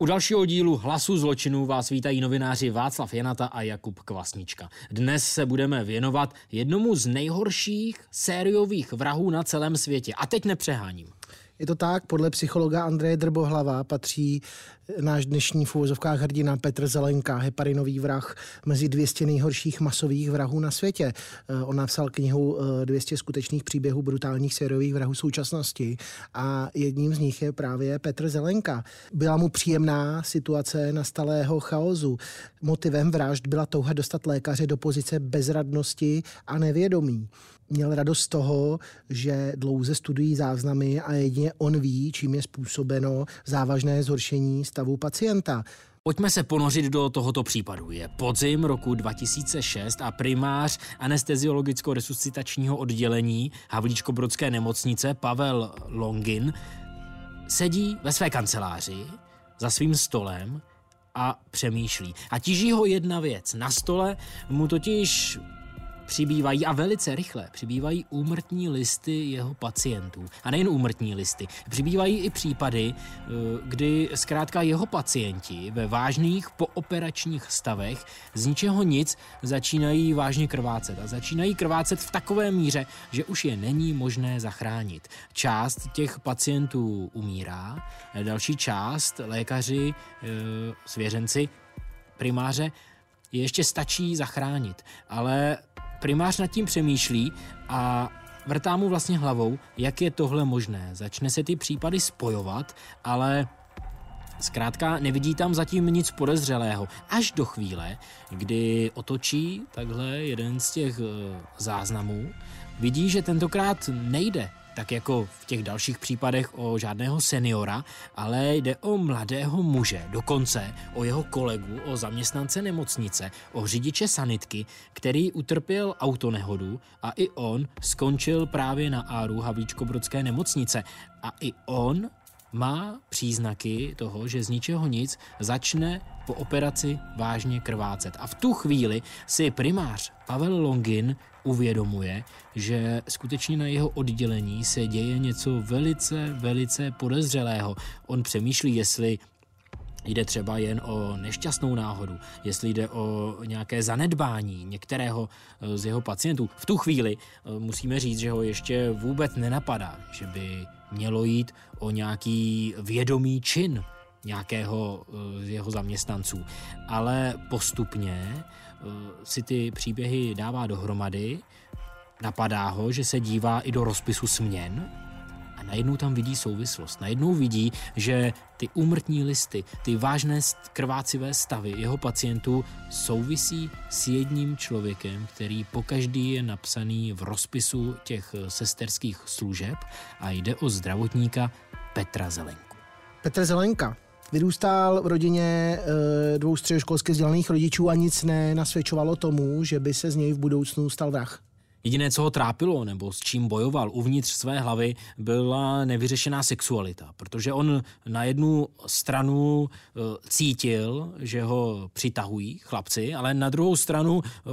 U dalšího dílu Hlasu zločinů vás vítají novináři Václav Janata a Jakub Kvasnička. Dnes se budeme věnovat jednomu z nejhorších sériových vrahů na celém světě. A teď nepřeháním. Je to tak, podle psychologa Andreje Drbohlava patří náš dnešní v úvozovkách hrdina Petr Zelenka, heparinový vrah, mezi 200 nejhorších masových vrahů na světě. Eh, on napsal knihu 200 eh, skutečných příběhů brutálních sériových vrahů současnosti a jedním z nich je právě Petr Zelenka. Byla mu příjemná situace nastalého chaosu. Motivem vražd byla touha dostat lékaře do pozice bezradnosti a nevědomí měl radost z toho, že dlouze studují záznamy a jedině on ví, čím je způsobeno závažné zhoršení stavu pacienta. Pojďme se ponořit do tohoto případu. Je podzim roku 2006 a primář anesteziologicko-resuscitačního oddělení Havlíčko-Brodské nemocnice Pavel Longin sedí ve své kanceláři za svým stolem a přemýšlí. A tíží ho jedna věc. Na stole mu totiž přibývají a velice rychle přibývají úmrtní listy jeho pacientů. A nejen úmrtní listy, přibývají i případy, eh, kdy zkrátka jeho pacienti ve vážných pooperačních stavech z ničeho nic začínají vážně krvácet. A začínají krvácet v takové míře, že už je není možné zachránit. Část těch pacientů umírá, další část lékaři, eh, svěřenci, primáře je ještě stačí zachránit. Ale primář nad tím přemýšlí a vrtá mu vlastně hlavou, jak je tohle možné. Začne se ty případy spojovat, ale Zkrátka nevidí tam zatím nic podezřelého. Až do chvíle, kdy otočí takhle jeden z těch eh, záznamů, vidí, že tentokrát nejde tak jako v těch dalších případech o žádného seniora, ale jde o mladého muže, dokonce o jeho kolegu, o zaměstnance nemocnice, o řidiče sanitky, který utrpěl autonehodu a i on skončil právě na áru Havlíčko-Brodské nemocnice. A i on má příznaky toho, že z ničeho nic začne po operaci vážně krvácet. A v tu chvíli si primář Pavel Longin uvědomuje, že skutečně na jeho oddělení se děje něco velice, velice podezřelého. On přemýšlí, jestli Jde třeba jen o nešťastnou náhodu, jestli jde o nějaké zanedbání některého z jeho pacientů. V tu chvíli eh, musíme říct, že ho ještě vůbec nenapadá, že by mělo jít o nějaký vědomý čin nějakého eh, z jeho zaměstnanců. Ale postupně eh, si ty příběhy dává dohromady, napadá ho, že se dívá i do rozpisu směn a najednou tam vidí souvislost. Najednou vidí, že ty úmrtní listy, ty vážné krvácivé stavy jeho pacientů souvisí s jedním člověkem, který pokaždý je napsaný v rozpisu těch sesterských služeb a jde o zdravotníka Petra Zelenku. Petr Zelenka, Vyrůstal v rodině e, dvou středoškolsky vzdělaných rodičů a nic nenasvědčovalo tomu, že by se z něj v budoucnu stal vrah. Jediné, co ho trápilo nebo s čím bojoval uvnitř své hlavy, byla nevyřešená sexualita, protože on na jednu stranu e, cítil, že ho přitahují chlapci, ale na druhou stranu e,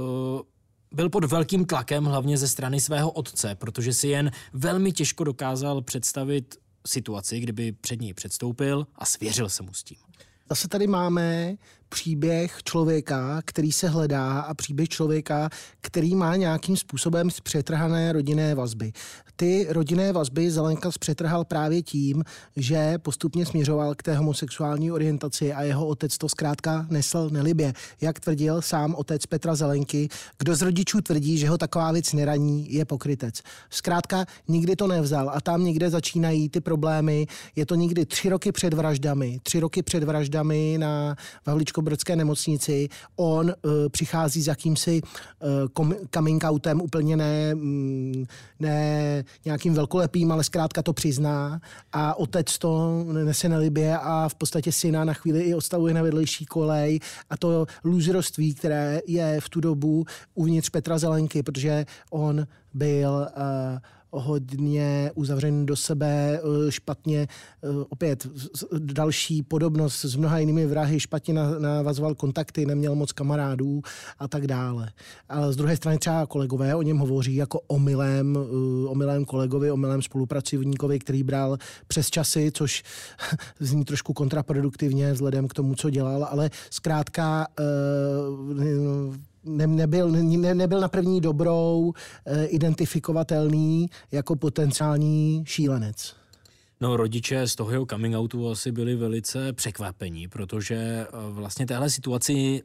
byl pod velkým tlakem hlavně ze strany svého otce, protože si jen velmi těžko dokázal představit situaci, kdyby před ní předstoupil a svěřil se mu s tím. Zase tady máme příběh člověka, který se hledá a příběh člověka, který má nějakým způsobem zpřetrhané rodinné vazby. Ty rodinné vazby Zelenka zpřetrhal právě tím, že postupně směřoval k té homosexuální orientaci a jeho otec to zkrátka nesl nelibě. Jak tvrdil sám otec Petra Zelenky, kdo z rodičů tvrdí, že ho taková věc neraní, je pokrytec. Zkrátka nikdy to nevzal a tam někde začínají ty problémy. Je to někdy tři roky před vraždami, tři roky před vraždami na Vavličku Českobrodské nemocnici. On uh, přichází s jakýmsi uh, coming outem úplně ne, mm, ne nějakým velkolepým, ale zkrátka to přizná a otec to nese nelibě a v podstatě syna na chvíli i odstavuje na vedlejší kolej a to lůzroství, které je v tu dobu uvnitř Petra Zelenky, protože on byl uh, hodně uzavřený do sebe, eh, špatně, eh, opět další podobnost s mnoha jinými vrahy, špatně navazoval kontakty, neměl moc kamarádů a tak dále. Ale z druhé strany třeba kolegové o něm hovoří jako o milém, o milém kolegovi, o milém spolupracovníkovi, který bral přes časy, což zní trošku kontraproduktivně vzhledem k tomu, co dělal, ale zkrátka ne, nebyl, ne, nebyl na první dobrou e, identifikovatelný jako potenciální šílenec. No rodiče z toho jeho coming outu asi byli velice překvapení, protože eh, vlastně téhle situaci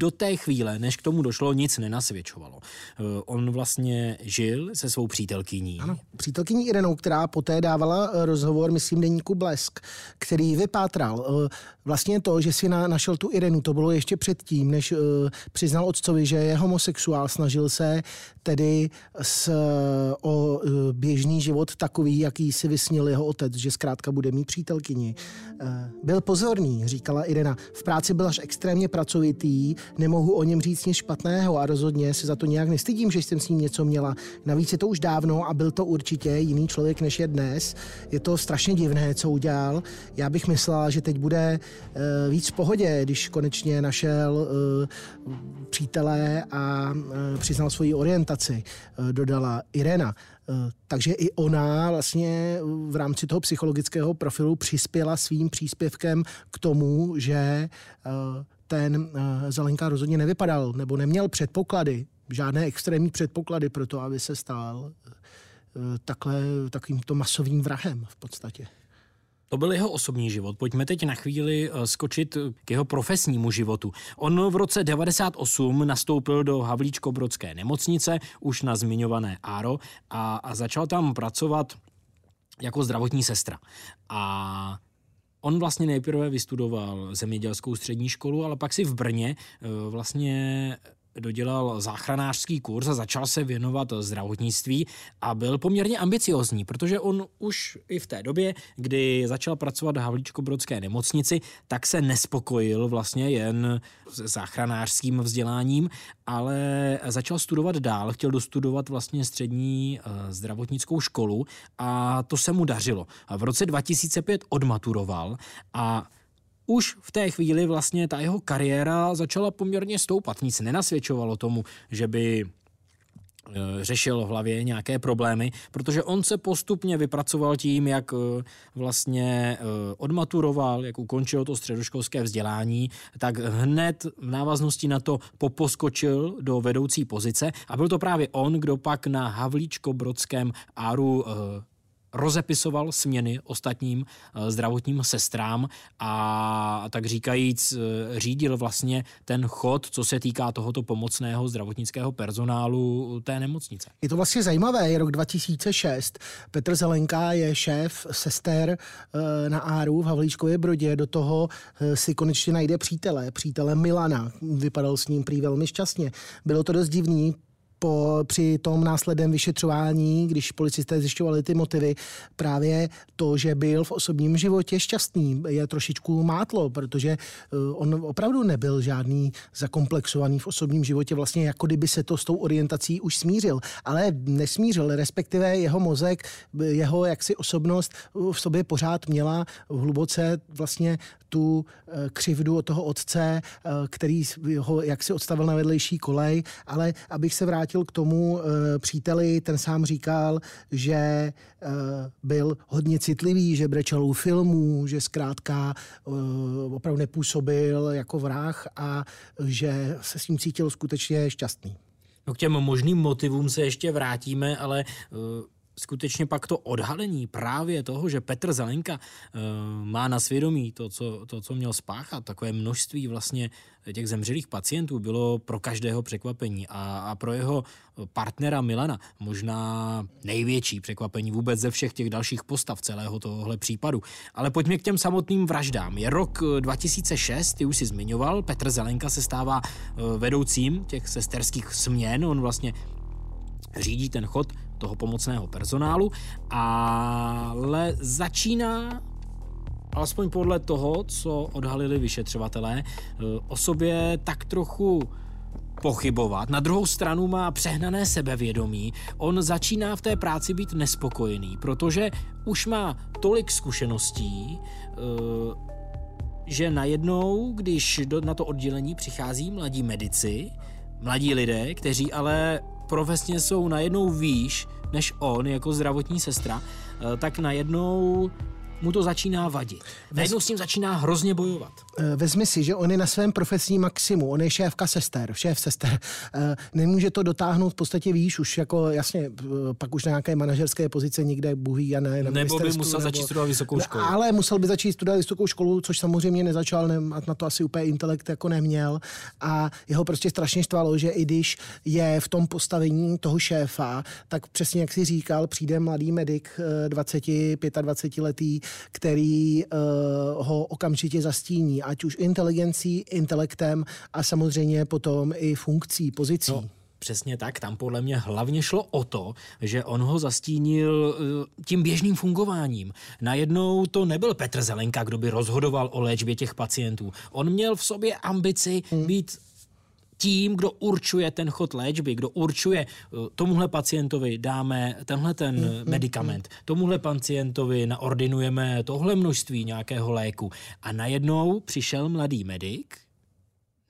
do té chvíle, než k tomu došlo, nic nenasvědčovalo. Eh, on vlastně žil se svou přítelkyní. Ano, přítelkyní Irenou, která poté dávala eh, rozhovor, myslím, deníku Blesk, který vypátral eh, vlastně to, že si na, našel tu Irenu, to bylo ještě předtím, než přiznal otcovi, že je homosexuál, snažil se tedy s, o běžný život takový, jaký si vysnil jeho otec, že zkrátka bude mít přítelkyni. Byl pozorný, říkala Irena. V práci byl až extrémně pracovitý, nemohu o něm říct nic špatného a rozhodně se za to nějak nestydím, že jsem s ním něco měla. Navíc je to už dávno a byl to určitě jiný člověk, než je dnes. Je to strašně divné, co udělal. Já bych myslela, že teď bude uh, víc v pohodě, když konečně našel uh, přítele a uh, přiznal svoji orientaci, uh, dodala Irena. Takže i ona vlastně v rámci toho psychologického profilu přispěla svým příspěvkem k tomu, že ten uh, Zelenka rozhodně nevypadal nebo neměl předpoklady, žádné extrémní předpoklady pro to, aby se stal uh, takhle, takovýmto masovým vrahem v podstatě. To byl jeho osobní život. Pojďme teď na chvíli eh, skočit k jeho profesnímu životu. On v roce 98 nastoupil do Havlíčko-Brodské nemocnice, už na zmiňované ARO, a, a začal tam pracovat jako zdravotní sestra. A On vlastně nejprve vystudoval zemědělskou střední školu, ale pak si v Brně eh, vlastně dodělal záchranářský kurz a začal se věnovat zdravotnictví a byl poměrně ambiciozní, protože on už i v té době, kdy začal pracovat v Havlíčko-Brodské nemocnici, tak se nespokojil vlastně jen s záchranářským vzděláním, ale začal studovat dál, chtěl dostudovat vlastně střední uh, zdravotnickou školu a to se mu dařilo. V roce 2005 odmaturoval a už v té chvíli vlastně ta jeho kariéra začala poměrně stoupat. Nic nenasvědčovalo tomu, že by eh, řešil v hlavě nějaké problémy, protože on se postupně vypracoval tím, jak eh, vlastně eh, odmaturoval, jak ukončil to středoškolské vzdělání, tak hned v návaznosti na to poposkočil do vedoucí pozice a byl to právě on, kdo pak na Havlíčko-Brodském áru rozepisoval směny ostatním eh, zdravotním sestrám a tak říkajíc eh, řídil vlastně ten chod, co se týká tohoto pomocného zdravotnického personálu té nemocnice. Je to vlastně zajímavé, je rok 2006. Petr Zelenka je šéf sester eh, na Áru v Havlíčkově Brodě, do toho si konečně najde přítele, přítele Milana. Vypadal s ním prý velmi šťastně. Bylo to dost divný, po, při tom následném vyšetřování, když policisté zjišťovali ty motivy, právě to, že byl v osobním životě šťastný, je trošičku mátlo, protože eh, on opravdu nebyl žádný zakomplexovaný v osobním životě, vlastně jako kdyby se to s tou orientací už smířil. Ale nesmířil, respektive jeho mozek, jeho jaksi osobnost v sobě pořád měla hluboce vlastně tu eh, křivdu od toho otce, eh, který ho jaksi odstavil na vedlejší kolej, ale abych se vrátil vrátil k tomu e, příteli, ten sám říkal, že e, byl hodně citlivý, že brečel u filmů, že zkrátka e, opravdu nepůsobil jako vrah a že se s ním cítil skutečně šťastný. No k těm možným motivům se ještě vrátíme, ale skutečně pak to odhalení právě toho, že Petr Zelenka uh, má na svědomí to co, to, co měl spáchat, takové množství vlastně těch zemřelých pacientů bylo pro každého překvapení a, a pro jeho partnera Milana možná největší překvapení vůbec ze všech těch dalších postav celého tohohle případu. Ale pojďme k těm samotným vraždám. Je rok 2006, ty už si zmiňoval, Petr Zelenka se stává eh, vedoucím těch sesterských směn, on vlastně řídí ten chod toho pomocného personálu, ale začíná alespoň podle toho, co odhalili vyšetřovatelé, eh, o sobě tak trochu pochybovat. Na druhou stranu má přehnané sebevědomí. On začíná v té práci být nespokojený, protože už má tolik zkušeností, eh, že najednou, když na to oddělení přichází mladí medici, mladí lidé, kteří ale profesně jsou najednou výš než on jako zdravotní sestra, eh, tak najednou mu to začíná vadit. Najednou s tím začíná hrozně bojovat. Eh, vezmi si, že on je na svém profesním maximu, on je šéfka sester, šéf sester. Eh, nemůže to dotáhnout v podstatě výš, už jako jasně, eh, pak už na nějaké manažerské pozice někde buhý a ne. Nebo by musel nebo, začít studovat vysokou školu. Ale musel by začít studovat vysokou školu, což samozřejmě nezačal, ne, na to asi úplně intelekt jako neměl. A jeho prostě strašně štvalo, že i když je v tom postavení toho šéfa, tak přesně jak si říkal, přijde mladý medic 20, 25 letý, který uh, ho okamžitě zastíní, ať už inteligencí, intelektem a samozřejmě potom i funkcí, pozicí. No. Přesně tak, tam podle mě hlavně šlo o to, že on ho zastínil eh, tím běžným fungováním. Najednou to nebyl Petr Zelenka, kdo by rozhodoval o léčbě těch pacientů. On měl v sobě ambici hmm. být tím, kdo určuje ten chod léčby, kdo určuje eh, tomuhle pacientovi dáme tenhle ten mm, mm, medicament, mm. tomuhle pacientovi naordinujeme tohle množství nějakého léku. A najednou přišel mladý medic,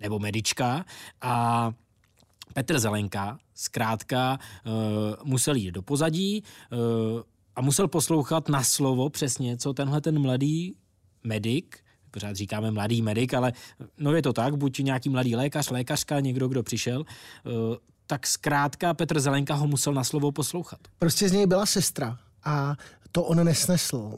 nebo medička a Petr Zelenka zkrátka uh, musel jít do pozadí uh, a musel poslouchat na slovo přesně, co tenhle ten mladý medic pořád říkáme mladý medic, ale no je to tak, buď nějaký mladý lékař, lékařka, někdo, kdo přišel, eh, tak zkrátka Petr Zelenka ho musel na slovo poslouchat. Prostě z něj byla sestra a to on nesnesl.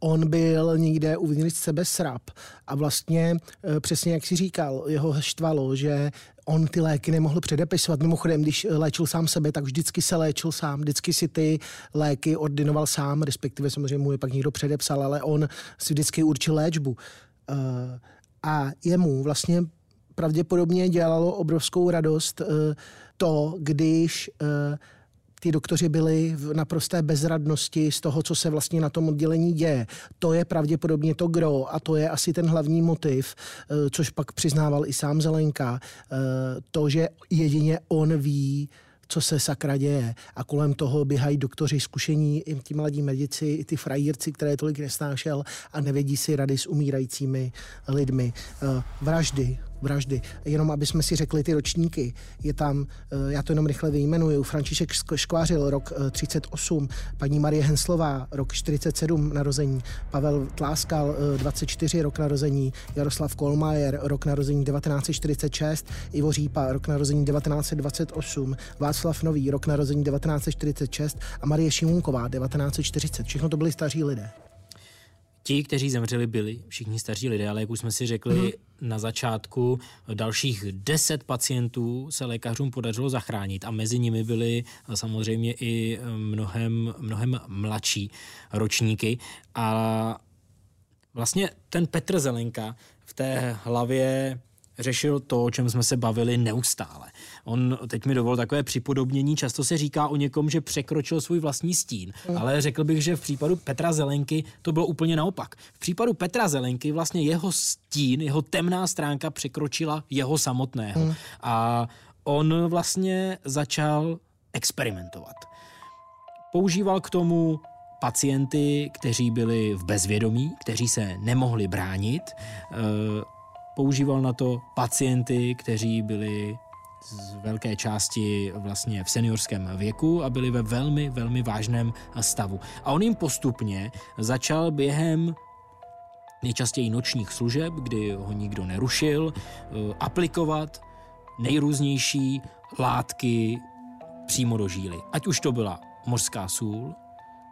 On byl někde uvnitř sebe srap a vlastně eh, přesně jak si říkal, jeho štvalo, že on ty léky nemohl předepisovat. Mimochodem, když léčil sám sebe, tak vždycky se léčil sám, vždycky si ty léky ordinoval sám, respektive samozřejmě mu je pak někdo předepsal, ale on si vždycky určil léčbu. Eh, a jemu vlastně pravděpodobně dělalo obrovskou radost eh, to, když ty doktoři byli v naprosté bezradnosti z toho, co se vlastně na tom oddělení děje. To je pravděpodobně to gro a to je asi ten hlavní motiv, eh, což pak přiznával i sám Zelenka, eh, to, že jedině on ví, co se sakra děje. A kolem toho běhají doktoři zkušení, i ti mladí medici, i ty frajírci, které tolik nesnášel a nevědí si rady s umírajícími lidmi. Eh, vraždy, vraždy. Jenom aby jsme si řekli ty ročníky. Je tam, eh, já to jenom rychle vyjmenuju, František Škvářil, rok 38, eh, paní Marie Henslová, rok 47 narození, Pavel Tláskal, 24 eh, rok narození, Jaroslav Kolmajer, rok narození 1946, Ivo Řípa, rok narození 1928, Václav Nový, rok narození 1946 a Marie Šimunková, 1940. Všechno to byli staří lidé. Ti, kteří zemřeli, byli všichni staří lidé, ale jak už jsme si řekli mm. na začátku, dalších deset pacientů se lékařům podařilo zachránit a mezi nimi byly samozřejmě i mnohem, mnohem mladší ročníky. A vlastně ten Petr Zelenka v té hlavě řešil to, o čem jsme se bavili neustále. On teď mi dovol takové připodobnění, často se říká o někom, že překročil svůj vlastní stín, mm. ale řekl bych, že v případu Petra Zelenky to bylo úplně naopak. V případu Petra Zelenky vlastně jeho stín, jeho temná stránka překročila jeho samotného. Mm. A on vlastně začal experimentovat. Používal k tomu pacienty, kteří byli v bezvědomí, kteří se nemohli bránit. Používal na to pacienty, kteří byli z velké části vlastně v seniorském věku a byli ve velmi, velmi vážném stavu. A on jim postupně začal během nejčastěji nočních služeb, kdy ho nikdo nerušil, eh, aplikovat nejrůznější látky přímo do žíly. Ať už to byla mořská sůl,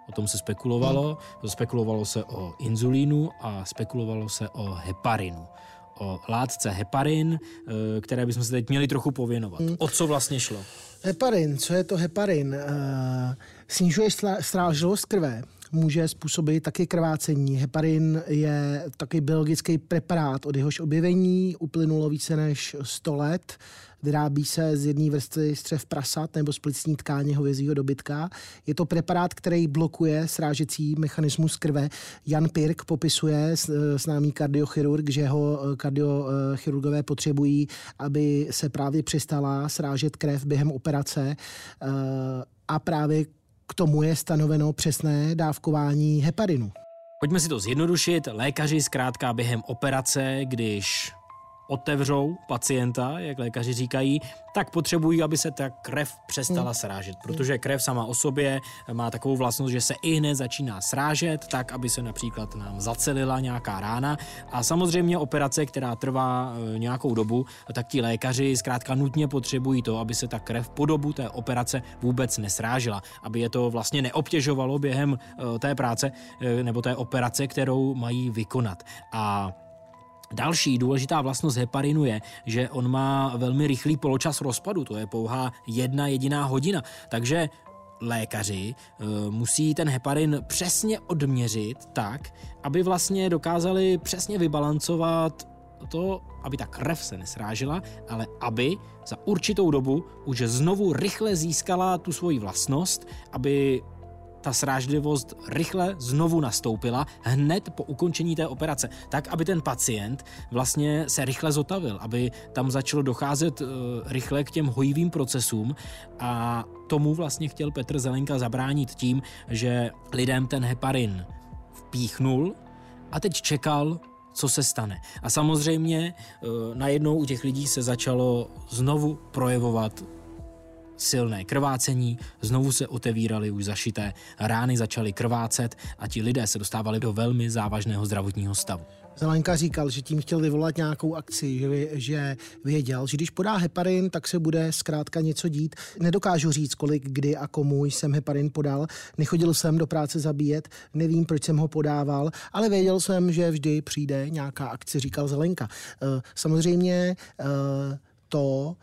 o tom se spekulovalo, hmm. spekulovalo se o inzulínu a spekulovalo se o heparinu o látce heparin, eh, které bychom se teď měli trochu pověnovat. Hmm. O co vlastně šlo? Heparin, co je to heparin? Uh, snižuje strážlivost krve, může způsobit taky krvácení. Heparin je taky biologický preparát, od jehož objevení uplynulo více než 100 let. Vyrábí se z jedné vrstvy střev prasat nebo z plicní tkáně hovězího dobytka. Je to preparát, který blokuje srážecí mechanismus krve. Jan Pirk popisuje, známý kardiochirurg, že ho eh, kardiochirurgové potřebují, aby se právě přestala srážet krev během operace eh, a právě k tomu je stanoveno přesné dávkování heparinu. Pojďme si to zjednodušit. Lékaři zkrátka během operace, když otevřou pacienta, jak lékaři říkají, tak potřebují, aby se ta krev přestala hmm. srážet, protože krev sama o sobě má takovou vlastnost, že se i hned začíná srážet, tak, aby se například nám zacelila nějaká rána. A samozřejmě operace, která trvá e, nějakou dobu, tak ti lékaři zkrátka nutně potřebují to, aby se ta krev po dobu té operace vůbec nesrážela, aby je to vlastně neobtěžovalo během e, té práce e, nebo té operace, kterou mají vykonat. A Další důležitá vlastnost heparinu je, že on má velmi rychlý poločas rozpadu, to je pouhá jedna jediná hodina. Takže lékaři uh, musí ten heparin přesně odměřit tak, aby vlastně dokázali přesně vybalancovat to, aby ta krev se nesrážela, ale aby za určitou dobu už znovu rychle získala tu svoji vlastnost, aby ta srážlivost rychle znovu nastoupila hned po ukončení té operace, tak aby ten pacient vlastně se rychle zotavil, aby tam začalo docházet uh, rychle k těm hojivým procesům a tomu vlastně chtěl Petr Zelenka zabránit tím, že lidem ten heparin vpíchnul a teď čekal, co se stane. A samozřejmě uh, najednou u těch lidí se začalo znovu projevovat silné krvácení, znovu se otevíraly už zašité rány, začaly krvácet a ti lidé se dostávali do velmi závažného zdravotního stavu. Zelenka říkal, že tím chtěl vyvolat nějakou akci, že, že věděl, že když podá heparin, tak se bude zkrátka něco dít. Nedokážu říct, kolik, kdy a komu jsem heparin podal. Nechodil jsem do práce zabíjet, nevím, proč jsem ho podával, ale věděl jsem, že vždy přijde nějaká akce, říkal Zelenka. Eh, samozřejmě eh, to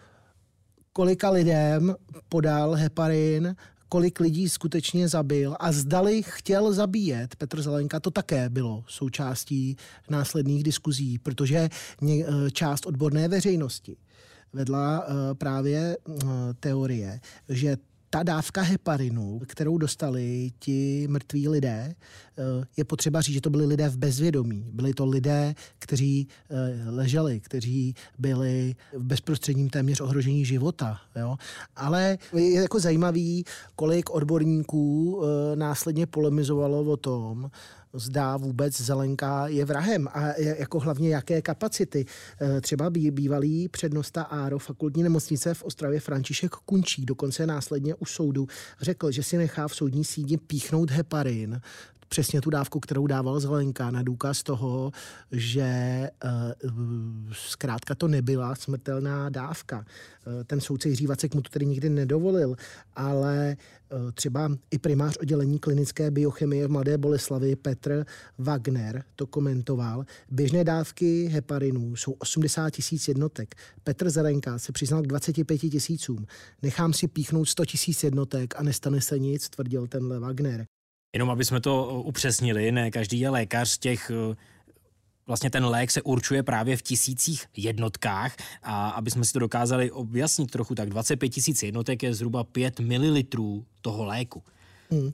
kolika lidem podal heparin, kolik lidí skutečně zabil a zdali chtěl zabíjet. Petr Zelenka, to také bylo součástí následných diskuzí, protože část odborné veřejnosti vedla eh, právě eh, teorie, že ta dávka heparinu, kterou dostali ti mrtví lidé, eh, je potřeba říct, že to byli lidé v bezvědomí. Byli to lidé, kteří eh, leželi, kteří byli v bezprostředním téměř ohrožení života. Jo? Ale je jako zajímavý, kolik odborníků eh, následně polemizovalo o tom, zda vůbec Zelenka je vrahem a jako hlavně jaké kapacity. E, třeba bývalý přednosta Áro fakultní nemocnice v Ostravě František Kunčí dokonce následně u soudu řekl, že si nechá v soudní síni píchnout heparin, přesně tu dávku, kterou dával Zelenka, na důkaz toho, že uh, zkrátka to nebyla smrtelná dávka. Uh, ten soudce Jiří Vacek mu to tedy nikdy nedovolil, ale uh, třeba i primář oddělení klinické biochemie v Mladé Boleslavi Petr Wagner to komentoval. Běžné dávky heparinů jsou 80 tisíc jednotek. Petr Zelenka se přiznal k 25 tisícům. Nechám si píchnout 100 tisíc jednotek a nestane se nic, tvrdil tenhle Wagner. Jenom aby jsme to uh, upřesnili, ne každý je lékař těch uh, Vlastně ten lék se určuje právě v tisících jednotkách a aby jsme si to dokázali objasnit trochu, tak 25 tisíc jednotek je zhruba 5 ml toho léku. Hmm.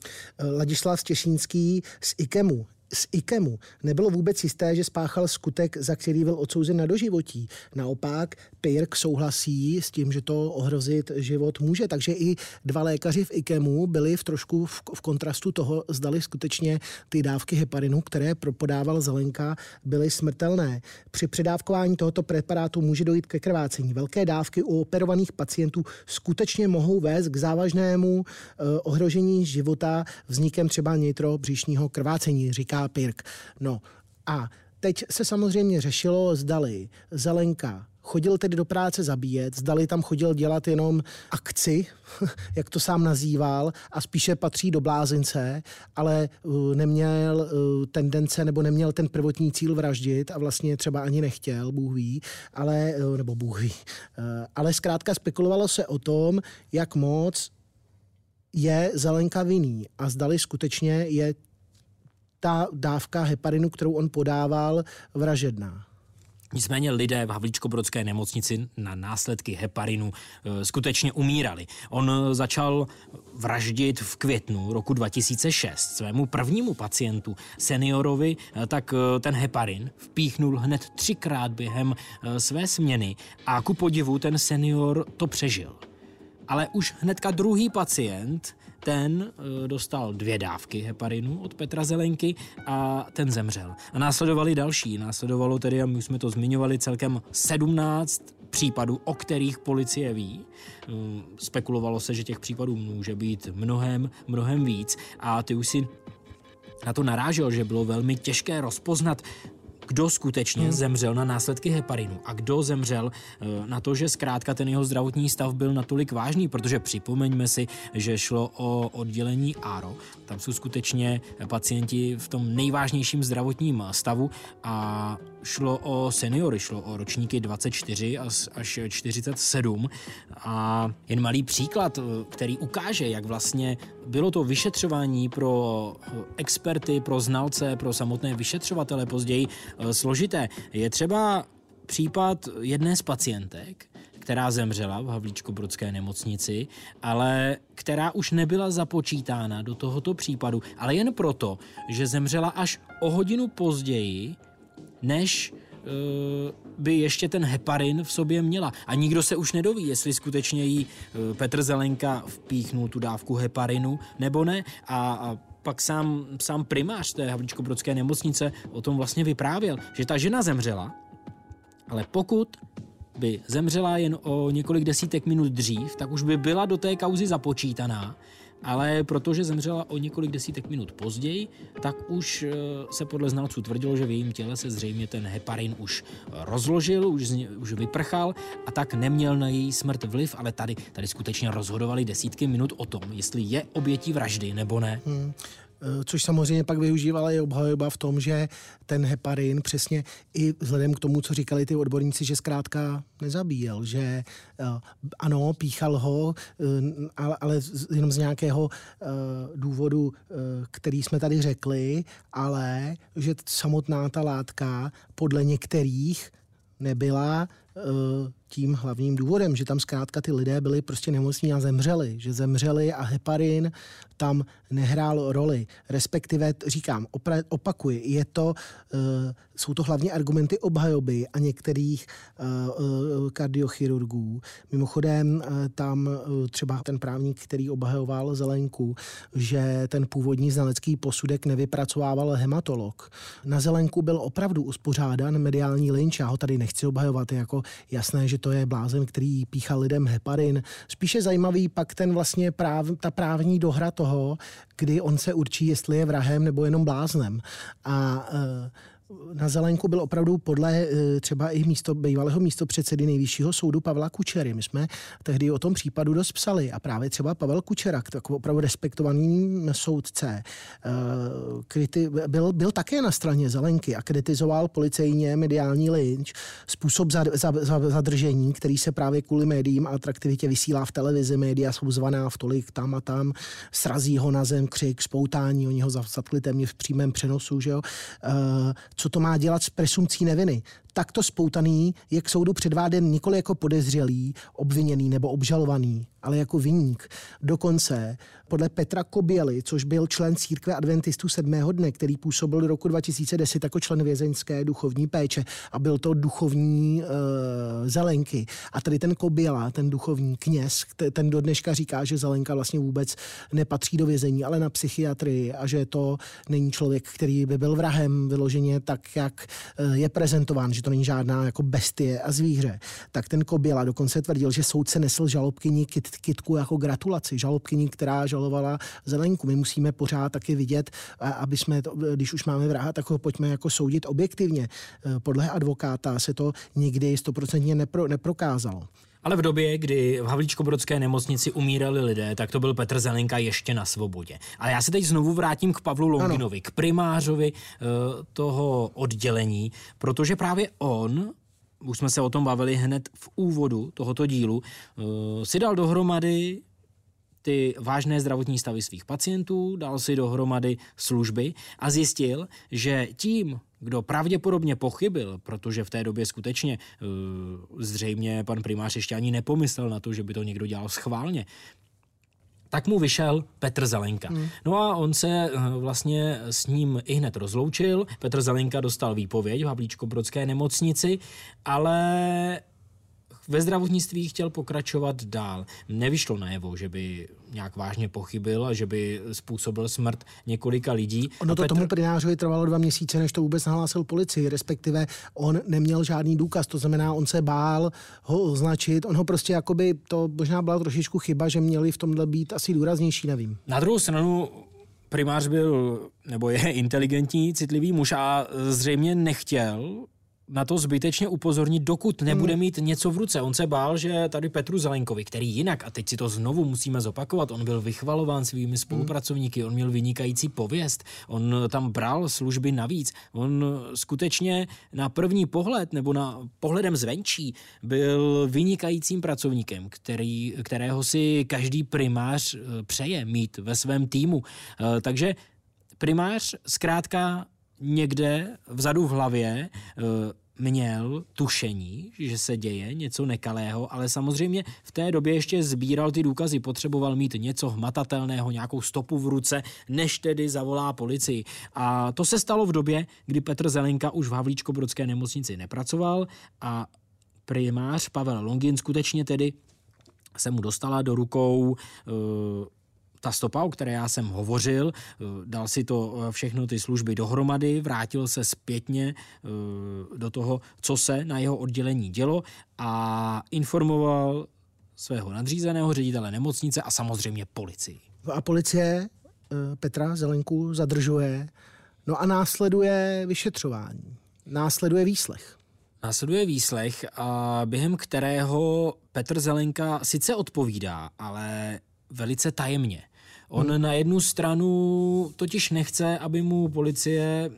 Ladislav Těšínský z IKEMu z IKEMu nebylo vůbec jisté, že spáchal skutek, za který byl odsouzen na doživotí. Naopak Pirk souhlasí s tím, že to ohrozit život může, takže i dva lékaři v IKEMu byli v trošku v, v kontrastu toho, zdali skutečně ty dávky heparinu, které podával Zelenka, byly smrtelné. Při předávkování tohoto preparátu může dojít ke krvácení. Velké dávky u operovaných pacientů skutečně mohou vést k závažnému eh, ohrožení života vznikem třeba nitrobříšního krvácení, říká Pirk. No a teď se samozřejmě řešilo, zdali Zelenka chodil tedy do práce zabíjet, zdali tam chodil dělat jenom akci, jak to sám nazýval, a spíše patří do blázince, ale uh, neměl uh, tendence nebo neměl ten prvotní cíl vraždit a vlastně třeba ani nechtěl, Bůh ví, ale, uh, nebo Bůh ví. Ale zkrátka spekulovalo se o tom, jak moc je Zelenka vinný a zdali skutečně je ta dávka heparinu, kterou on podával, vražedná. Nicméně lidé v Havlíčkobrodské nemocnici na následky heparinu e, skutečně umírali. On začal vraždit v květnu roku 2006 svému prvnímu pacientu, seniorovi, e, tak ten heparin vpíchnul hned třikrát během své směny a ku podivu ten senior to přežil. Ale už hnedka druhý pacient ten eh, dostal dvě dávky heparinu od Petra Zelenky a ten zemřel. A následovali další. Následovalo tedy, a my jsme to zmiňovali, celkem 17 případů, o kterých policie ví. Eh, spekulovalo se, že těch případů může být mnohem, mnohem víc a ty už si na to narážel, že bylo velmi těžké rozpoznat, kdo skutečně hmm. zemřel na následky heparinu a kdo zemřel eh, na to, že zkrátka ten jeho zdravotní stav byl natolik vážný, protože připomeňme si, že šlo o oddělení ARO. Tam jsou skutečně pacienti v tom nejvážnějším zdravotním stavu a šlo o seniory, šlo o ročníky 24 až 47 a jen malý příklad, eh, který ukáže, jak vlastně bylo to vyšetřování pro eh, experty, pro znalce, pro samotné vyšetřovatele později eh, složité. Je třeba případ jedné z pacientek, která zemřela v Havlíčko-Brodské nemocnici, ale která už nebyla započítána do tohoto případu, ale jen proto, že zemřela až o hodinu později, než uh, by ještě ten heparin v sobě měla. A nikdo se už nedoví, jestli skutečně jí uh, Petr Zelenka vpíchnul tu dávku heparinu nebo ne. A, a pak sám, sám primář té Havlíčko-Brodské nemocnice o tom vlastně vyprávěl, že ta žena zemřela, ale pokud by zemřela jen o několik desítek minut dřív, tak už by byla do té kauzy započítaná ale protože zemřela o několik desítek minut později, tak už eh, se podle znalců tvrdilo, že v jejím těle se zřejmě ten heparin už rozložil, už, už vyprchal a tak neměl na její smrt vliv, ale tady, tady skutečně rozhodovali desítky minut o tom, jestli je obětí vraždy nebo ne. Hmm. Eh, což samozřejmě pak využívala i obhajoba v tom, že ten heparin přesně i vzhledem k tomu, co říkali ty odborníci, že zkrátka nezabíjel, že eh, ano, píchal ho, eh, ale, ale jenom z nějakého důvodu, který jsme tady řekli, ale že samotná ta látka podle některých nebyla tím hlavním důvodem, že tam zkrátka ty lidé byli prostě nemocní a zemřeli, že zemřeli a heparin tam nehrál roli. Respektive, říkám, opra- opakuji, je to, uh, jsou to hlavně argumenty obhajoby a některých uh, kardiochirurgů. Mimochodem, uh, tam uh, třeba ten právník, který obhajoval Zelenku, že ten původní znalecký posudek nevypracovával hematolog. Na Zelenku byl opravdu uspořádan mediální lynč, já ho tady nechci obhajovat, je jako jasné, že to je blázen, který píchal lidem heparin. Spíše zajímavý pak ten vlastně práv, ta právní dohra toho, kdy on se určí, jestli je vrahem nebo jenom bláznem. A uh, na Zelenku byl opravdu podle eh, třeba i místo, bývalého místo předsedy nejvyššího soudu Pavla Kučery. My jsme tehdy o tom případu dost psali a právě třeba Pavel Kučera, takový opravdu respektovaný soudce, eh, kriti, byl, byl také na straně Zelenky a kritizoval policejně mediální lynč, způsob za, za, za, zadržení, který se právě kvůli médiím a atraktivitě vysílá v televizi, média jsou zvaná v tolik tam a tam, srazí ho na zem, křik, spoutání, oni ho zatkli téměř v přímém přenosu, že jo? Uh, co to má dělat s presumcí neviny takto spoutaný je k soudu předváden nikoli jako podezřelý, obviněný nebo obžalovaný, ale jako viník. Dokonce podle Petra Koběly, což byl člen církve adventistů sedmého dne, který působil do roku 2010 jako člen vězeňské duchovní péče a byl to duchovní e, Zelenky. A tady ten Koběla, ten duchovní kněz, ten do dneška říká, že Zelenka vlastně vůbec nepatří do vězení, ale na psychiatrii a že to není člověk, který by byl vrahem vyloženě tak, jak eh, je prezentován, že to není žádná jako bestie a zvíře, tak ten Koběla dokonce tvrdil, že soudce nesl žalobkyni kit, kitku jako gratulaci. Žalobkyni, která žalovala Zelenku. My musíme pořád taky vidět, aby jsme, to, když už máme vraha, tak ho pojďme jako soudit objektivně. E, podle advokáta se to nikdy stoprocentně nepro, neprokázalo. Ale v době, kdy v Havlíčkobrodské nemocnici umírali lidé, tak to byl Petr Zelenka ještě na svobodě. Ale já se teď znovu vrátím k Pavlu Longinovi, ano. k primářovi uh, toho oddělení, protože právě on už jsme se o tom bavili hned v úvodu tohoto dílu, uh, si dal dohromady ty vážné zdravotní stavy svých pacientů, dal si dohromady služby a zjistil, že tím, kdo pravděpodobně pochybil, protože v té době skutečně uh, zřejmě pan primář ještě ani nepomyslel na to, že by to někdo dělal schválně, tak mu vyšel Petr Zelenka. Hmm. No a on se uh, vlastně s ním i hned rozloučil. Petr Zelenka dostal výpověď v Havlíčko-Brodské nemocnici, ale ve zdravotnictví chtěl pokračovat dál. Nevyšlo najevo, že by nějak vážně pochybil a že by způsobil smrt několika lidí. Ono to Petr... tomu prinářovi trvalo dva měsíce, než to vůbec nahlásil policii, respektive on neměl žádný důkaz, to znamená, on se bál ho označit, on ho prostě jakoby, to možná byla trošičku chyba, že měli v tomhle být asi důraznější, nevím. Na druhou stranu primář byl, nebo je inteligentní, citlivý muž a zřejmě nechtěl na to zbytečně upozornit, dokud nebude hmm. mít něco v ruce. On se bál, že tady Petru Zelenkovi, který jinak, a teď si to znovu musíme zopakovat, on byl vychvalován svými spolupracovníky, on měl vynikající pověst, on tam bral služby navíc. On skutečně na první pohled, nebo na pohledem zvenčí, byl vynikajícím pracovníkem, který, kterého si každý primář eh, přeje mít ve svém týmu. Eh, takže primář zkrátka někde vzadu v hlavě eh, měl tušení, že se děje něco nekalého, ale samozřejmě v té době ještě sbíral ty důkazy, potřeboval mít něco hmatatelného, nějakou stopu v ruce, než tedy zavolá policii. A to se stalo v době, kdy Petr Zelenka už v Havlíčko-Brodské nemocnici nepracoval a primář Pavel Longin skutečně tedy se mu dostala do rukou uh, ta stopa, o které já jsem hovořil, eh, dal si to eh, všechno ty služby dohromady, vrátil se zpětně eh, do toho, co se na jeho oddělení dělo a informoval svého nadřízeného ředitele nemocnice a samozřejmě policii. A policie Petra Zelenku zadržuje, no a následuje vyšetřování, následuje výslech. Následuje výslech, a během kterého Petr Zelenka sice odpovídá, ale velice tajemně. On na jednu stranu totiž nechce, aby mu policie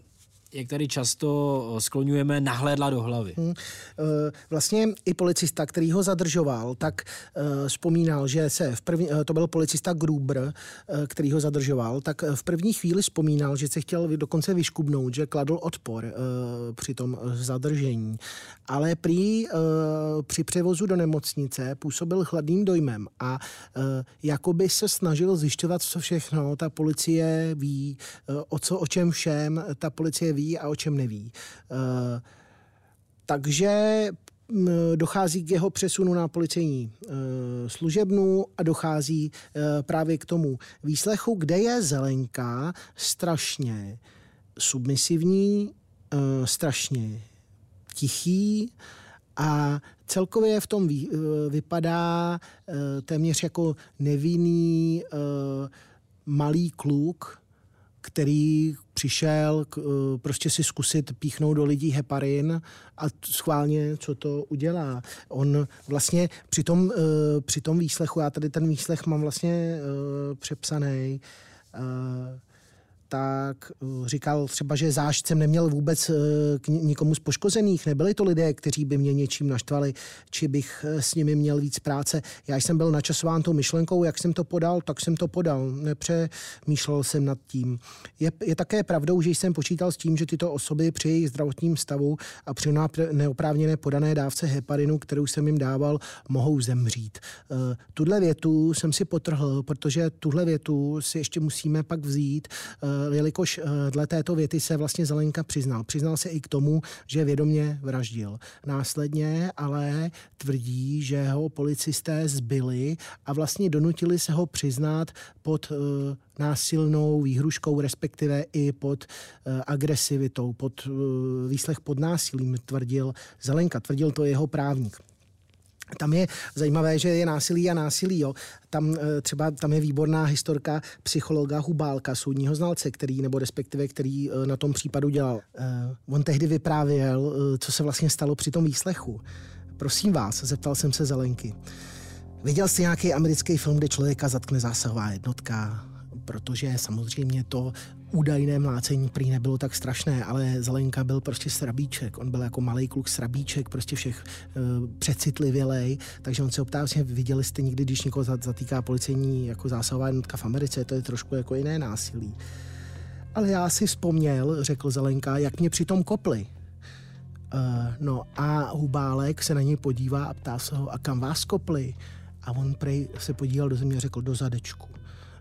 jak tady často skloňujeme, nahlédla do hlavy. Hmm. Vlastně i policista, který ho zadržoval, tak uh, vzpomínal, že se v první, to byl policista Gruber, který ho zadržoval, tak v první chvíli vzpomínal, že se chtěl dokonce vyškubnout, že kladl odpor při tom zadržení. Ale prý při převozu do nemocnice působil chladným dojmem a jakoby se snažil zjišťovat, co všechno ta policie ví, o co, o čem všem ta policie ví ví a o čem neví. Eh, takže dochází k jeho přesunu na policejní eh, služebnu a dochází eh, právě k tomu výslechu, kde je Zelenka strašně submisivní, strašně tichý a celkově v tom vypadá téměř jako nevinný malý kluk, který přišel k, eh, prostě si zkusit píchnout do lidí heparin a schválně, co to udělá. On vlastně při tom, eh, při tom výslechu, já tady ten výslech mám vlastně eh, přepsaný, tak eh, říkal třeba, že zážcem neměl vůbec eh, k nikomu z poškozených. Nebyli to lidé, kteří by mě něčím naštvali, či bych eh, s nimi měl víc práce. Já jsem byl načasován tou myšlenkou, jak jsem to podal, tak jsem to podal. Nepřemýšlel jsem nad tím. Je, je také pravdou, že jsem počítal s tím, že tyto osoby při jejich zdravotním stavu a při neoprávněné podané dávce heparinu, kterou jsem jim dával, mohou zemřít. Tuhle větu jsem si potrhl, protože tuhle větu si ještě musíme pak vzít jelikož eh, dle této věty se vlastně Zelenka přiznal. Přiznal se i k tomu, že vědomě vraždil. Následně ale tvrdí, že ho policisté zbyli a vlastně donutili se ho přiznat pod uh, násilnou výhruškou, respektive i pod uh, agresivitou, pod výslech pod násilím, tvrdil Zelenka. Tvrdil to jeho právník. Tam je zajímavé, že je násilí a násilí. Jo. Tam eh, třeba tam je výborná historka psychologa Hubálka, soudního znalce, který, nebo respektive, který eh, na tom případu dělal. Uh, on tehdy vyprávěl, co se vlastně stalo při tom výslechu. Prosím vás, zeptal jsem se Zelenky. Viděl jsi nějaký americký film, kde člověka zatkne zásahová jednotka? Protože samozřejmě to údajné mlácení prý nebylo tak strašné, ale Zelenka byl prostě srabíček. On byl jako malý kluk srabíček, prostě všech uh, přecitlivělej, takže on se optá, vlastně viděli jste někdy, když někoho zatýká policejní jako zásahová jednotka v Americe, to je trošku jako jiné násilí. Ale já si vzpomněl, řekl Zelenka, jak mě přitom kopli. Uh, no a Hubálek se na něj podívá a ptá se ho, a kam vás kopli? A on prej se podíval do země a řekl, do zadečku.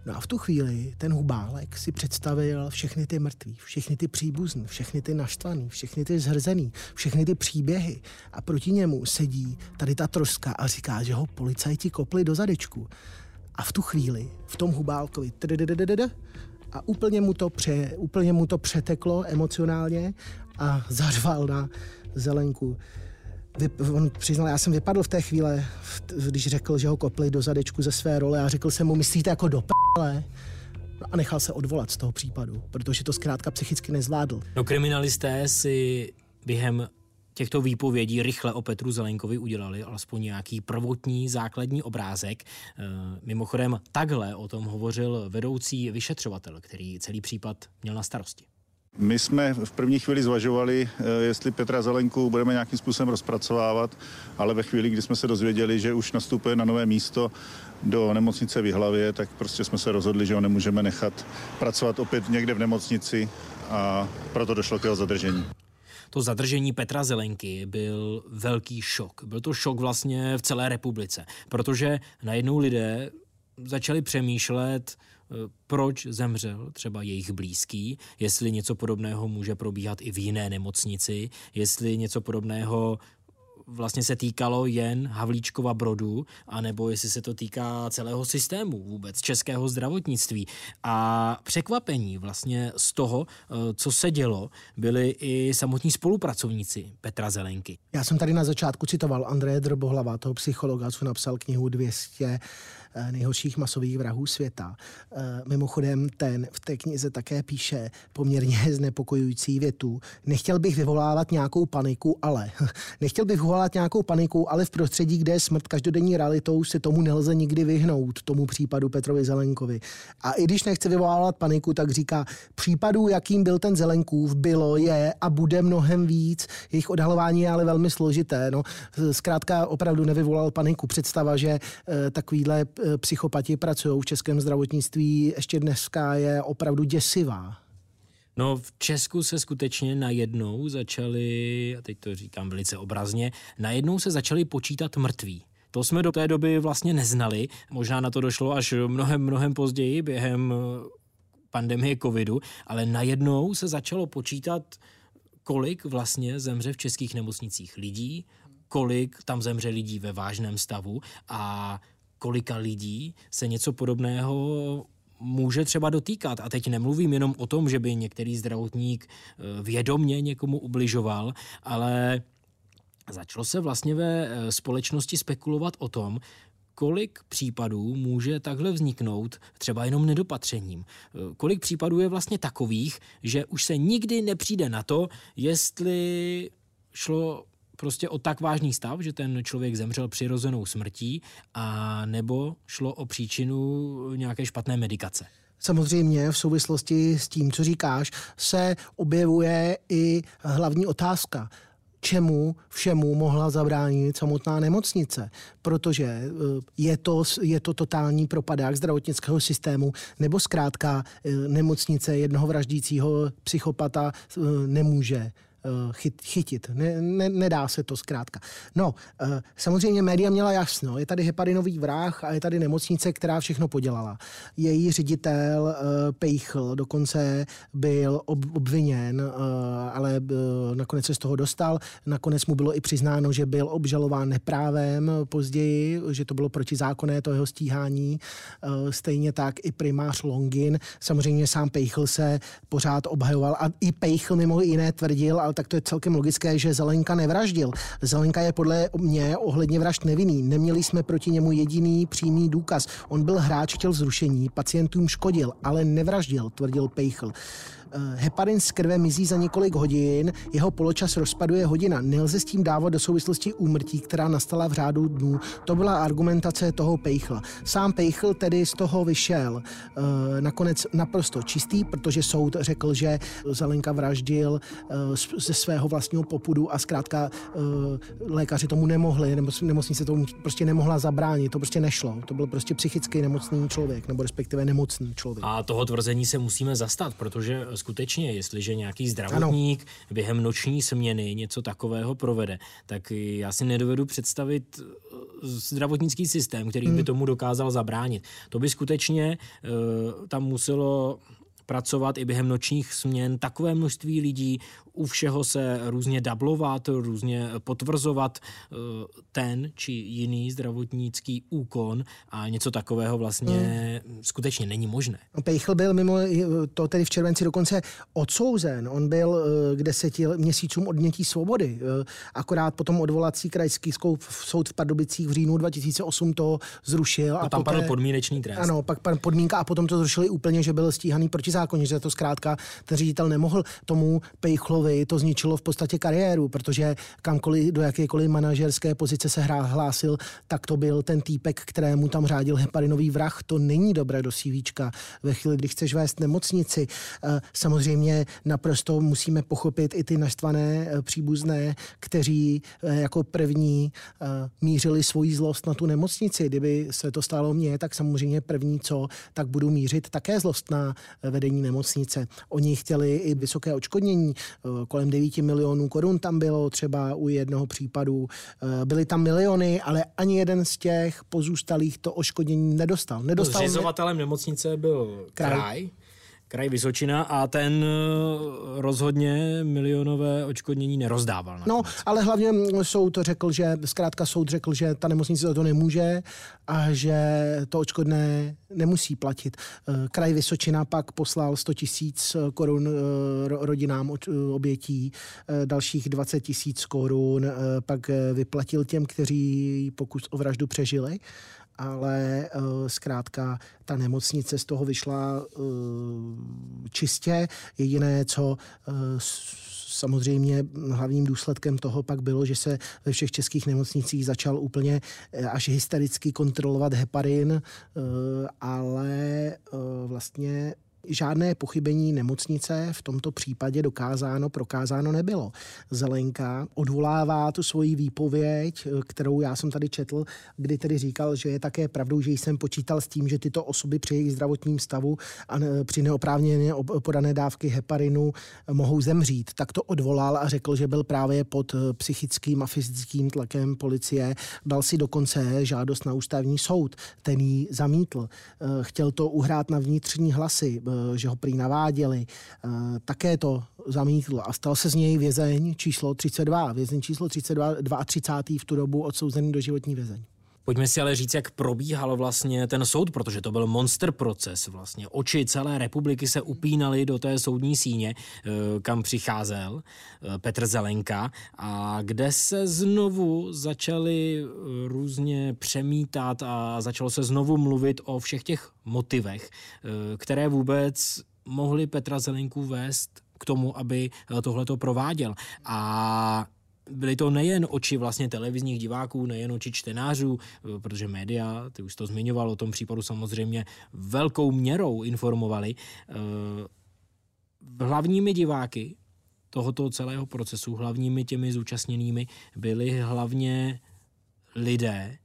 No a v tu chvíli ten Hubálek si představil všechny ty mrtví, všechny ty příbuzní, všechny ty naštvaný, všechny ty zhrzený, všechny ty příběhy. A proti němu sedí tady ta troska a říká, že ho policajti kopli do zadečku. A v tu chvíli, v tom Hubálkovi, a úplně mu to, pře, úplně mu to přeteklo emocionálně a zařval na Zelenku. Vy, on přiznal, já jsem vypadl v té chvíli, když řekl, že ho kopli do zadečku ze své role a řekl jsem mu, myslíte jako do p***le? A nechal se odvolat z toho případu, protože to zkrátka psychicky nezvládl. No kriminalisté si během těchto výpovědí rychle o Petru Zelenkovi udělali alespoň nějaký prvotní základní obrázek. E, mimochodem takhle o tom hovořil vedoucí vyšetřovatel, který celý případ měl na starosti. My jsme v první chvíli zvažovali, eh, jestli Petra Zelenku budeme nějakým způsobem rozpracovávat, ale ve chvíli, kdy jsme se dozvěděli, že už nastupuje na nové místo do nemocnice v Jihlavě, tak prostě jsme se rozhodli, že ho nemůžeme nechat pracovat opět někde v nemocnici a proto došlo k jeho zadržení. To zadržení Petra Zelenky byl velký šok. Byl to šok vlastně v celé republice, protože najednou lidé začali přemýšlet, proč zemřel třeba jejich blízký, jestli něco podobného může probíhat i v jiné nemocnici, jestli něco podobného vlastně se týkalo jen Havlíčkova Brodu, anebo jestli se to týká celého systému vůbec, českého zdravotnictví. A překvapení vlastně z toho, eh, co se dělo, byli i samotní spolupracovníci Petra Zelenky. Já jsem tady na začátku citoval Andreje Drbohlava, toho psychologa, co napsal knihu 200 Eh, nejhorších masových vrahů světa. Eh, mimochodem, ten v té knize také píše poměrně znepokojující větu. Nechtěl bych vyvolávat nějakou paniku, ale. Nechtěl bych vyvolávat nějakou paniku, ale v prostředí, kde je smrt každodenní realitou, se tomu nelze nikdy vyhnout, tomu případu Petrovi Zelenkovi. A i když nechce vyvolávat paniku, tak říká, případů, jakým byl ten Zelenkův, bylo, je a bude mnohem víc. Jejich odhalování je ale velmi složité. No, zkrátka opravdu nevyvolal paniku. Představa, že e, takovýhle Eh, psychopati pracují v českém zdravotnictví, ještě dneska je opravdu děsivá. No v Česku se skutečně najednou začali, a teď to říkám velice obrazně, najednou se začali počítat mrtví. To jsme do té doby vlastně neznali, možná na to došlo až mnohem, mnohem později během eh, pandemie covidu, ale najednou se začalo počítat, kolik vlastně zemře v českých nemocnicích lidí, kolik tam zemře lidí ve vážném stavu a kolika lidí se něco podobného může třeba dotýkat. A teď nemluvím jenom o tom, že by některý zdravotník eh, vědomně někomu ubližoval, ale začalo se vlastně ve eh, společnosti spekulovat o tom, kolik případů může takhle vzniknout třeba jenom nedopatřením. Eh, kolik případů je vlastně takových, že už se nikdy nepřijde na to, jestli šlo prostě o tak vážný stav, že ten člověk zemřel přirozenou smrtí a nebo šlo o příčinu nějaké špatné medikace. Samozřejmě v souvislosti s tím, co říkáš, se objevuje i hlavní otázka čemu všemu mohla zabránit samotná nemocnice, protože eh, je to, je to totální propadák zdravotnického systému, nebo zkrátka eh, nemocnice jednoho vraždícího psychopata eh, nemůže chyt, chytit. Ne, ne, nedá se to zkrátka. No, eh, samozřejmě média měla jasno. Je tady heparinový vrah a je tady nemocnice, která všechno podělala. Její ředitel eh, Pejchl dokonce byl obviněn, ale nakonec se z toho dostal. Nakonec mu bylo i přiznáno, že byl obžalován neprávem později, že to bylo protizákonné to jeho stíhání. Stejně tak i primář Longin. Samozřejmě sám Pejchl se pořád obhajoval a i Pejchl mimo jiné tvrdil, tak to je celkem logické, že Zelenka nevraždil. Zelenka je podle mě ohledně vražd nevinný. Neměli jsme proti němu jediný přímý důkaz. On byl hráč, chtěl zrušení, pacientům škodil, ale nevraždil, tvrdil Pejchl. Heparin z krve mizí za několik hodin, jeho poločas rozpaduje hodina. Nelze s tím dávat do souvislosti úmrtí, která nastala v řádu dnů. To byla argumentace toho Pejchla. Sám Pejchl tedy z toho vyšel uh, nakonec naprosto čistý, protože soud řekl, že Zelenka vraždil uh, ze svého vlastního popudu a zkrátka lékaři tomu nemohli, nemocnice tomu prostě nemohla zabránit, to prostě nešlo. To byl prostě psychicky nemocný člověk, nebo respektive nemocný člověk. A toho tvrzení se musíme zastat, protože skutečně, jestliže nějaký zdravotník ano. během noční směny něco takového provede, tak já si nedovedu představit eh, zdravotnický systém, který hmm. by tomu dokázal zabránit. To by skutečně uh, tam muselo pracovat i během nočních směn takové množství lidí, u všeho se různě dublovat, různě potvrzovat eh, ten či jiný zdravotnický úkon a něco takového vlastně hmm. skutečně není možné. Pejchl byl mimo to tedy v červenci dokonce odsouzen. On byl eh, k deseti měsícům odnětí svobody. Eh, akorát potom odvolací krajský soud v Pardubicích v říjnu 2008 to zrušil. A, a tam poté, padl podmínečný trest. Ano, pak podmínka a potom to zrušili úplně, že byl stíhaný proti zákoně, že to zkrátka ten ředitel nemohl tomu Pejchlovi, to zničilo v podstatě kariéru, protože kamkoliv do jakékoliv manažerské pozice se hrá, hlásil, tak to byl ten týpek, kterému tam řádil heparinový vrah. To není dobré do CVčka. Ve chvíli, kdy chceš vést nemocnici, eh, samozřejmě naprosto musíme pochopit i ty naštvané eh, příbuzné, kteří eh, jako první mířili svoji zlost na tu nemocnici. Kdyby se to stalo mně, tak samozřejmě první co, tak budu mířit také zlost na vedení nemocnice. Oni chtěli i vysoké očkodnění, kolem 9 milionů korun tam bylo třeba u jednoho případu. Eh, byly tam miliony, ale ani jeden z těch pozůstalých to oškodnění nedostal. nedostal Zřizovatelem nemocnice byl kraj. kraj kraj Vysočina a ten eh, rozhodně milionové očkodnění nerozdával. No, ale hlavně soud řekl, že zkrátka soud řekl, že ta nemocnice za to nemůže a že to očkodné nemusí platit. Eh, kraj Vysočina pak poslal 100 tisíc eh, korun rodinám obětí, dalších 20 tisíc korun pak vyplatil těm, kteří pokus o vraždu přežili ale uh, zkrátka ta nemocnice z toho vyšla uh, čistě. Jediné, co uh, samozřejmě hlavním důsledkem toho pak bylo, že se ve všech českých nemocnicích začal úplně až hystericky kontrolovat heparin, ale vlastně Žádné pochybení nemocnice v tomto případě dokázáno, prokázáno nebylo. Zelenka odvolává tu svoji výpověď, kterou já jsem tady četl, kdy tedy říkal, že je také pravdou, že jsem počítal s tím, že tyto osoby při jejich zdravotním stavu a při neoprávněně podané dávky heparinu mohou zemřít. Tak to odvolal a řekl, že byl právě pod psychickým a fyzickým tlakem policie. Dal si dokonce žádost na ústavní soud. Ten ji zamítl. Chtěl to uhrát na vnitřní hlasy Eh, že ho prý naváděli, eh, také to zamítl a stal se z něj vězeň číslo 32. Vězeň číslo 32, 32. v tu dobu odsouzený do životní vězeň. Pojďme si ale říct, jak probíhal vlastně ten soud, protože to byl monster proces. Vlastně oči celé republiky se upínaly do té soudní síně, eh, kam přicházel Petr Zelenka a kde se znovu začaly různě přemítat a začalo se znovu mluvit o všech těch motivech, které vůbec mohli Petra Zelenku vést k tomu, aby tohleto prováděl. A byly to nejen oči vlastně televizních diváků, nejen oči čtenářů, eh, protože média, ty už to zmiňoval, o tom případu samozřejmě velkou měrou informovali. Eh, hlavními diváky tohoto celého procesu, hlavními těmi zúčastněnými byli hlavně lidé,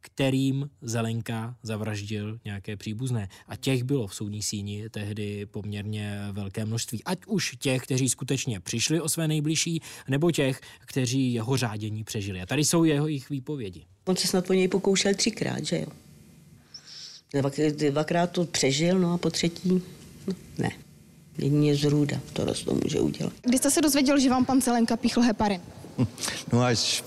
kterým Zelenka zavraždil nějaké příbuzné. A těch bylo v soudní síni tehdy poměrně velké množství. Ať už těch, kteří skutečně přišli o své nejbližší, nebo těch, kteří jeho řádění přežili. A tady jsou jeho jejich výpovědi. On se snad o něj pokoušel třikrát, že jo? Dvakrát to přežil, no a po třetí, no, ne. Jedině zrůda to to může udělat. Kdy jste se dozvěděl, že vám pan Zelenka píchl heparin? No až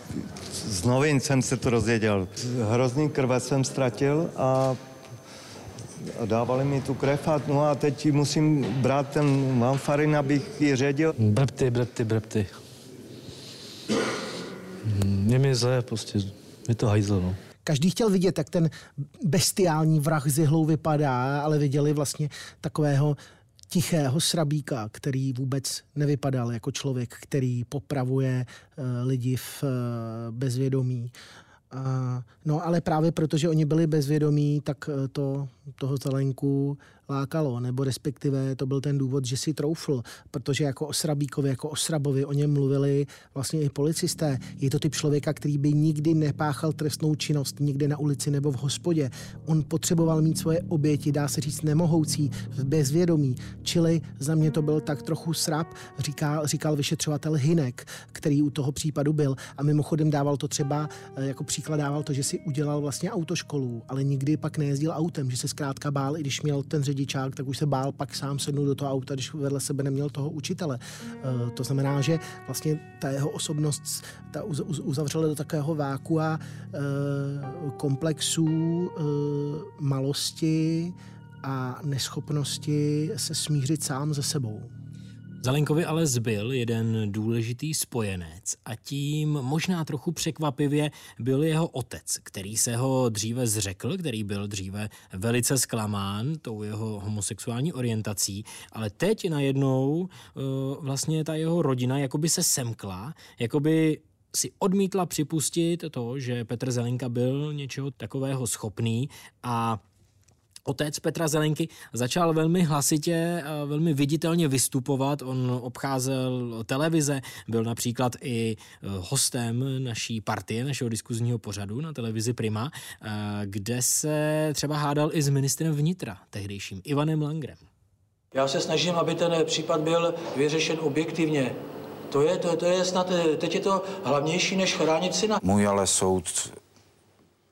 z novin jsem se to rozvěděl. Hrozný krve jsem ztratil a dávali mi tu krev a, no a teď musím brát ten manfarin, abych ji ředil. Brepty, brepty, brepty. Mě mi zle, prostě, mi to hajzlo, no. Každý chtěl vidět, jak ten bestiální vrah z vypadá, ale viděli vlastně takového tichého srabíka, který vůbec nevypadal jako člověk, který popravuje uh, lidi v uh, bezvědomí. No ale právě protože oni byli bezvědomí, tak to toho Zelenku lákalo, nebo respektive to byl ten důvod, že si troufl, protože jako o Srabíkovi, jako o Srabovi o něm mluvili vlastně i policisté. Je to typ člověka, který by nikdy nepáchal trestnou činnost nikde na ulici nebo v hospodě. On potřeboval mít svoje oběti, dá se říct nemohoucí, bezvědomí. Čili za mě to byl tak trochu srab, říkal, říkal vyšetřovatel Hinek, který u toho případu byl. A mimochodem dával to třeba, eh, jako příklad dával to, že si udělal vlastně autoškolu, ale nikdy pak nejezdil autem, že se zkrátka bál, i když měl ten řidičák, tak už se bál pak sám sednout do toho auta, když vedle sebe neměl toho učitele. Uh, to znamená, že vlastně ta jeho osobnost ta uzavřela do takového vákua uh, komplexů, uh, malosti a neschopnosti se smířit sám ze sebou. Zelenkovi ale zbyl jeden důležitý spojenec a tím možná trochu překvapivě byl jeho otec, který se ho dříve zřekl, který byl dříve velice zklamán tou jeho homosexuální orientací, ale teď najednou uh, vlastně ta jeho rodina jakoby se semkla, jakoby si odmítla připustit to, že Petr Zelenka byl něčeho takového schopný a Otec Petra Zelenky začal velmi hlasitě, velmi viditelně vystupovat. On obcházel televize, byl například i e, hostem naší partie, našeho diskuzního pořadu na televizi Prima, e, kde se třeba hádal i s ministrem vnitra, tehdejším Ivanem Langrem. Já se snažím, aby ten případ byl vyřešen objektivně. To je, to, to je snad, teď je to hlavnější, než chránit syna. Můj ale soud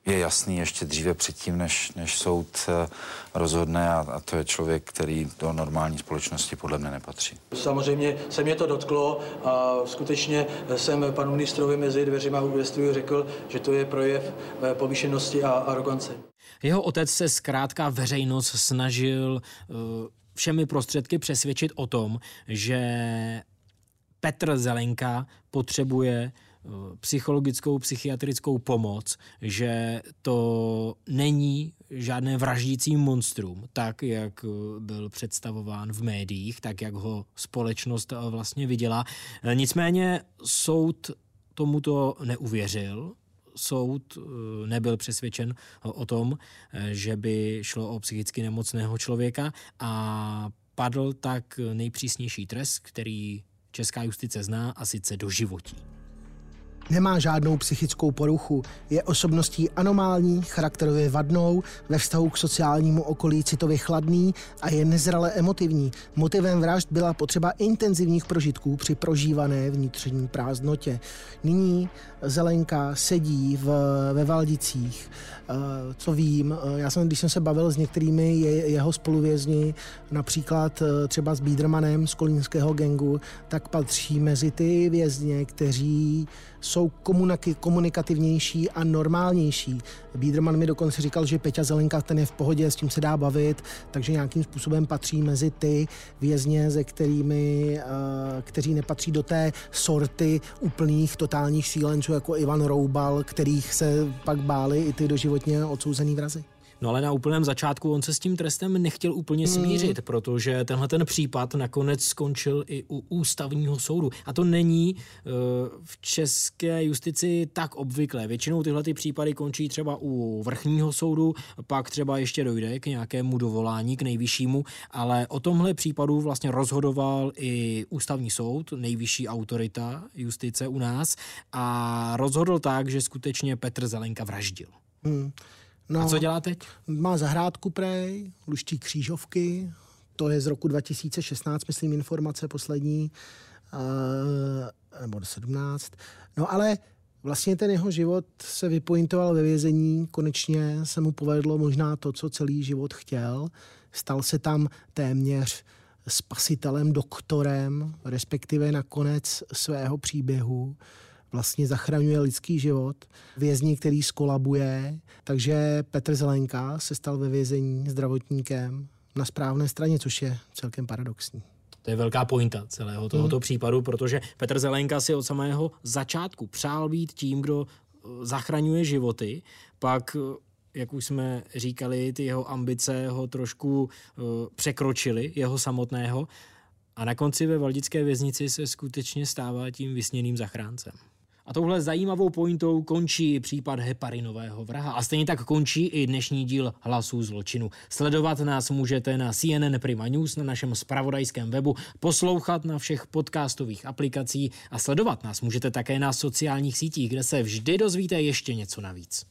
je jasný ještě dříve předtím, než, než soud eh, rozhodne a, a to je člověk, který do normální společnosti podle mě nepatří. Samozřejmě se mě to dotklo a skutečně jsem panu ministrovi mezi dveřima u řekl, že to je projev eh, povýšenosti a arogance. Jeho otec se zkrátka veřejnost snažil uh, všemi prostředky přesvědčit o tom, že Petr Zelenka potřebuje Eh, psychologickou, psychiatrickou pomoc, že to není žádné vraždící monstrum, tak jak eh, byl představován v médiích, tak jak ho společnost eh, vlastně viděla. Nicméně soud tomuto neuvěřil, soud nebyl přesvědčen o tom, že by šlo o psychicky nemocného člověka a padl tak nejpřísnější trest, který česká justice zná, a sice do životí. Nemá žádnou psychickou poruchu, je osobností anomální, charakterově vadnou, ve vztahu k sociálnímu okolí citově chladný a je nezrale emotivní. Motivem vražd byla potřeba intenzivních prožitků při prožívané vnitřní prázdnotě. Nyní Zelenka sedí v, ve Valdicích. Eh, co vím, eh, já jsem, když jsem se bavil s některými je, jeho spoluvězni, například eh, třeba s Biedermanem z kolínského gengu, tak patří mezi ty vězně, kteří jsou komunikativnější a normálnější. Biederman mi dokonce říkal, že Peťa Zelenka ten je v pohodě, s tím se dá bavit, takže nějakým způsobem patří mezi ty vězně, ze kterými, kteří nepatří do té sorty úplných totálních šílenců, jako Ivan Roubal, kterých se pak báli i ty doživotně odsouzený vrazy. No ale na úplném začátku on se s tím trestem nechtěl úplně hmm. smířit, hmm. protože tenhle ten případ nakonec skončil i u ústavního soudu. A to není uh, v české justici tak obvyklé. Většinou tyhle ty případy končí třeba u vrchního soudu, pak třeba ještě dojde k nějakému dovolání, k nejvyššímu, ale o tomhle případu vlastně rozhodoval i ústavní soud, nejvyšší autorita justice u nás a rozhodl tak, že skutečně Petr Zelenka vraždil. Hmm. No, a co dělá teď? Má zahrádku prej, luští křížovky, to je z roku 2016, myslím, informace poslední, uh, nebo 17. No ale vlastně ten jeho život se vypointoval ve vězení, konečně se mu povedlo možná to, co celý život chtěl. Stal se tam téměř spasitelem, doktorem, respektive nakonec svého příběhu vlastně zachraňuje lidský život, vězni, který skolabuje, takže Petr Zelenka se stal ve vězení zdravotníkem na správné straně, což je celkem paradoxní. To je velká pointa celého tohoto hmm. případu, protože Petr Zelenka si od samého začátku přál být tím, kdo eh, zachraňuje životy, pak eh, jak už jsme říkali, ty jeho ambice ho trošku uh, překročily, jeho samotného. A na konci ve Valdické věznici se skutečně stává tím vysněným zachráncem. A touhle zajímavou pointou končí případ heparinového vraha. A stejně tak končí i dnešní díl Hlasů zločinu. Sledovat nás můžete na CNN Prima News, na našem spravodajském webu, poslouchat na všech podcastových aplikacích a sledovat nás můžete také na sociálních sítích, kde se vždy dozvíte ještě něco navíc.